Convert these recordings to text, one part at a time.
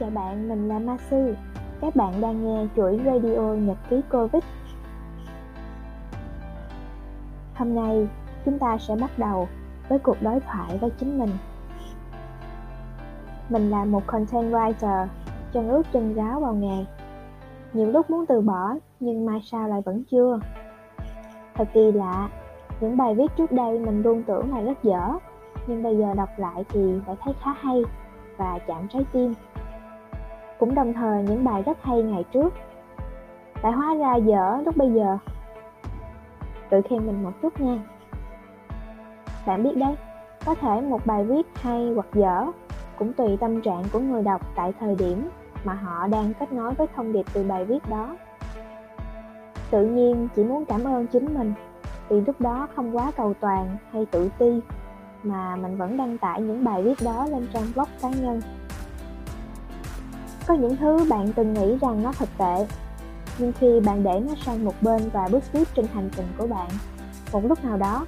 Chào bạn, mình là Ma Sư. Các bạn đang nghe chuỗi radio Nhật ký Covid. Hôm nay, chúng ta sẽ bắt đầu với cuộc đối thoại với chính mình. Mình là một content writer, chân ướt chân ráo vào nghề. Nhiều lúc muốn từ bỏ, nhưng mai sao lại vẫn chưa. Thật kỳ lạ, những bài viết trước đây mình luôn tưởng là rất dở, nhưng bây giờ đọc lại thì lại thấy khá hay và chạm trái tim cũng đồng thời những bài rất hay ngày trước. Lại hóa ra dở lúc bây giờ. Tự khen mình một chút nha. Bạn biết đấy, có thể một bài viết hay hoặc dở cũng tùy tâm trạng của người đọc tại thời điểm mà họ đang kết nối với thông điệp từ bài viết đó. Tự nhiên chỉ muốn cảm ơn chính mình vì lúc đó không quá cầu toàn hay tự ti mà mình vẫn đăng tải những bài viết đó lên trang blog cá nhân có những thứ bạn từng nghĩ rằng nó thật tệ. Nhưng khi bạn để nó sang một bên và bước tiếp trên hành trình của bạn, một lúc nào đó,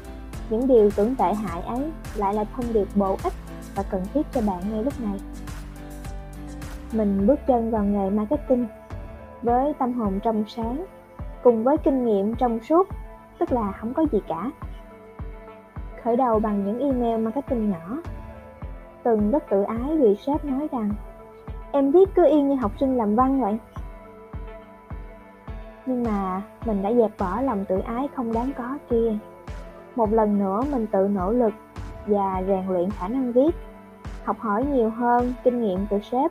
những điều tưởng tệ hại ấy lại là thông điệp bổ ích và cần thiết cho bạn ngay lúc này. Mình bước chân vào nghề marketing với tâm hồn trong sáng, cùng với kinh nghiệm trong suốt, tức là không có gì cả. Khởi đầu bằng những email marketing nhỏ. Từng rất tự ái vì sếp nói rằng em viết cứ y như học sinh làm văn vậy. Nhưng mà mình đã dẹp bỏ lòng tự ái không đáng có kia. Một lần nữa mình tự nỗ lực và rèn luyện khả năng viết, học hỏi nhiều hơn kinh nghiệm từ sếp.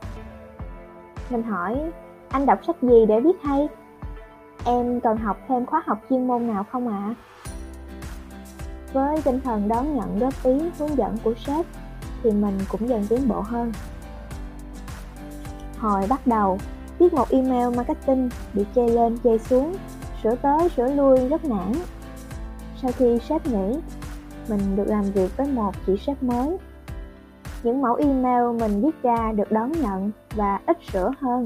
Mình hỏi, anh đọc sách gì để viết hay? Em cần học thêm khóa học chuyên môn nào không ạ? À? với tinh thần đón nhận góp ý, hướng dẫn của sếp thì mình cũng dần tiến bộ hơn. Hồi bắt đầu, viết một email marketing bị chê lên chê xuống, sửa tới sửa lui rất nản. Sau khi sếp nghỉ, mình được làm việc với một chị sếp mới. Những mẫu email mình viết ra được đón nhận và ít sửa hơn.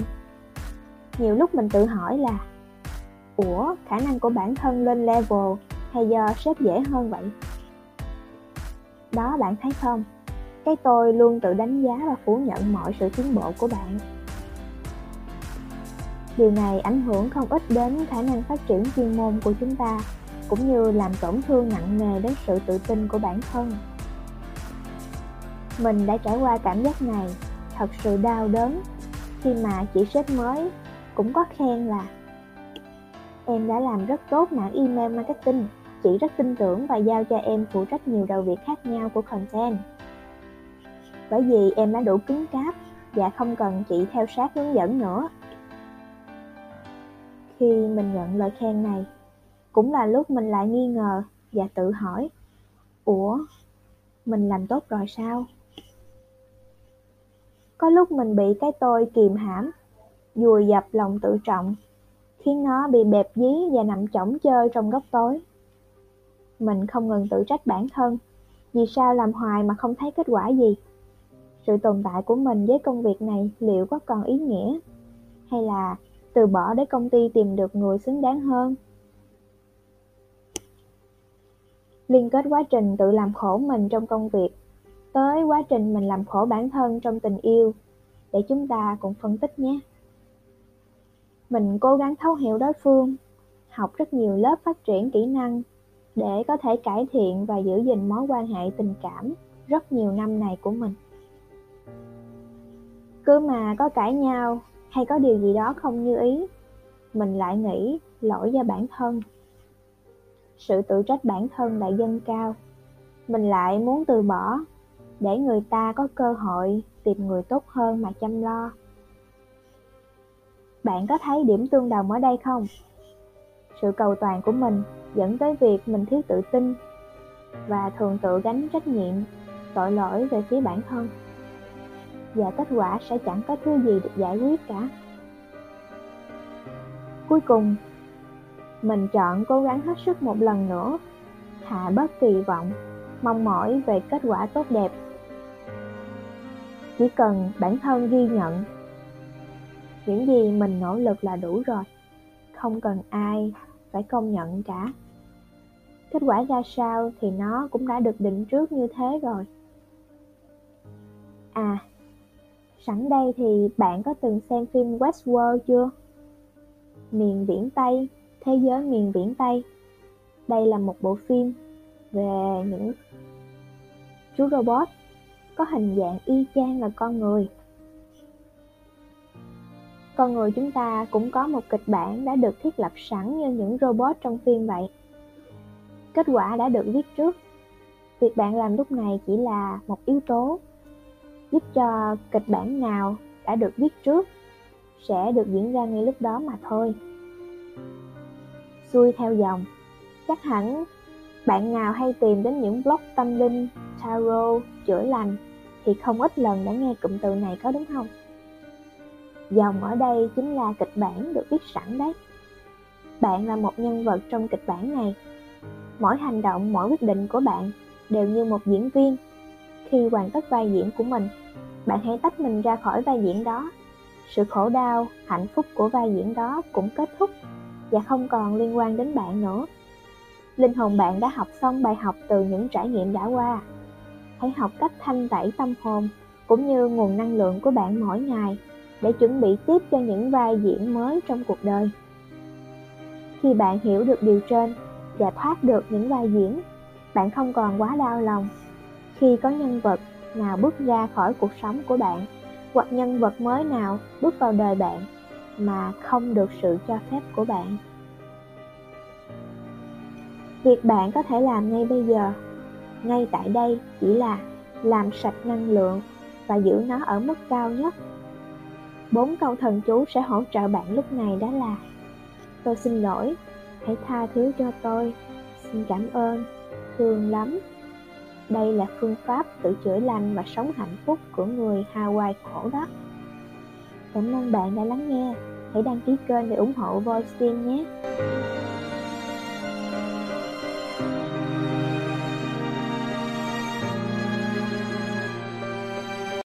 Nhiều lúc mình tự hỏi là Ủa, khả năng của bản thân lên level hay do sếp dễ hơn vậy? Đó bạn thấy không? Cái tôi luôn tự đánh giá và phủ nhận mọi sự tiến bộ của bạn Điều này ảnh hưởng không ít đến khả năng phát triển chuyên môn của chúng ta, cũng như làm tổn thương nặng nề đến sự tự tin của bản thân. Mình đã trải qua cảm giác này, thật sự đau đớn khi mà chị sếp mới cũng có khen là Em đã làm rất tốt mảng email marketing, chị rất tin tưởng và giao cho em phụ trách nhiều đầu việc khác nhau của content. Bởi vì em đã đủ cứng cáp và không cần chị theo sát hướng dẫn nữa khi mình nhận lời khen này. Cũng là lúc mình lại nghi ngờ và tự hỏi, ủa, mình làm tốt rồi sao? Có lúc mình bị cái tôi kìm hãm, dùi dập lòng tự trọng, khiến nó bị bẹp dí và nằm chỏng chơi trong góc tối. Mình không ngừng tự trách bản thân vì sao làm hoài mà không thấy kết quả gì. Sự tồn tại của mình với công việc này liệu có còn ý nghĩa hay là từ bỏ để công ty tìm được người xứng đáng hơn. Liên kết quá trình tự làm khổ mình trong công việc, tới quá trình mình làm khổ bản thân trong tình yêu, để chúng ta cùng phân tích nhé. Mình cố gắng thấu hiểu đối phương, học rất nhiều lớp phát triển kỹ năng để có thể cải thiện và giữ gìn mối quan hệ tình cảm rất nhiều năm này của mình. Cứ mà có cãi nhau hay có điều gì đó không như ý? Mình lại nghĩ, lỗi do bản thân. Sự tự trách bản thân lại dâng cao. Mình lại muốn từ bỏ, để người ta có cơ hội tìm người tốt hơn mà chăm lo. Bạn có thấy điểm tương đồng ở đây không? Sự cầu toàn của mình dẫn tới việc mình thiếu tự tin và thường tự gánh trách nhiệm, tội lỗi về phía bản thân và kết quả sẽ chẳng có thứ gì được giải quyết cả. Cuối cùng, mình chọn cố gắng hết sức một lần nữa hạ bớt kỳ vọng, mong mỏi về kết quả tốt đẹp. Chỉ cần bản thân ghi nhận, những gì mình nỗ lực là đủ rồi, không cần ai phải công nhận cả. Kết quả ra sao thì nó cũng đã được định trước như thế rồi. Sẵn đây thì bạn có từng xem phim Westworld chưa? Miền Biển Tây, Thế giới miền Biển Tây. Đây là một bộ phim về những chú robot có hình dạng y chang là con người. Con người chúng ta cũng có một kịch bản đã được thiết lập sẵn như những robot trong phim vậy. Kết quả đã được viết trước. Việc bạn làm lúc này chỉ là một yếu tố giúp cho kịch bản nào đã được viết trước sẽ được diễn ra ngay lúc đó mà thôi. Xuôi theo dòng, chắc hẳn bạn nào hay tìm đến những blog tâm linh, tarot, chữa lành thì không ít lần đã nghe cụm từ này có đúng không? Dòng ở đây chính là kịch bản được viết sẵn đấy. Bạn là một nhân vật trong kịch bản này. Mỗi hành động, mỗi quyết định của bạn đều như một diễn viên. Khi hoàn tất vai diễn của mình, bạn hãy tách mình ra khỏi vai diễn đó. Sự khổ đau, hạnh phúc của vai diễn đó cũng kết thúc và không còn liên quan đến bạn nữa. Linh hồn bạn đã học xong bài học từ những trải nghiệm đã qua. Hãy học cách thanh tẩy tâm hồn cũng như nguồn năng lượng của bạn mỗi ngày để chuẩn bị tiếp cho những vai diễn mới trong cuộc đời. Khi bạn hiểu được điều trên và thoát được những vai diễn, bạn không còn quá đau lòng. Khi có nhân vật nào bước ra khỏi cuộc sống của bạn hoặc nhân vật mới nào bước vào đời bạn mà không được sự cho phép của bạn. Việc bạn có thể làm ngay bây giờ, ngay tại đây chỉ là làm sạch năng lượng và giữ nó ở mức cao nhất Bốn câu thần chú sẽ hỗ trợ bạn lúc này đó là Tôi xin lỗi, hãy tha thứ cho tôi, xin cảm ơn, thương lắm. Đây là phương pháp tự chữa lành và sống hạnh phúc của người Hawaii khổ đó. Cảm ơn bạn đã lắng nghe. Hãy đăng ký kênh để ủng hộ Voice nhé.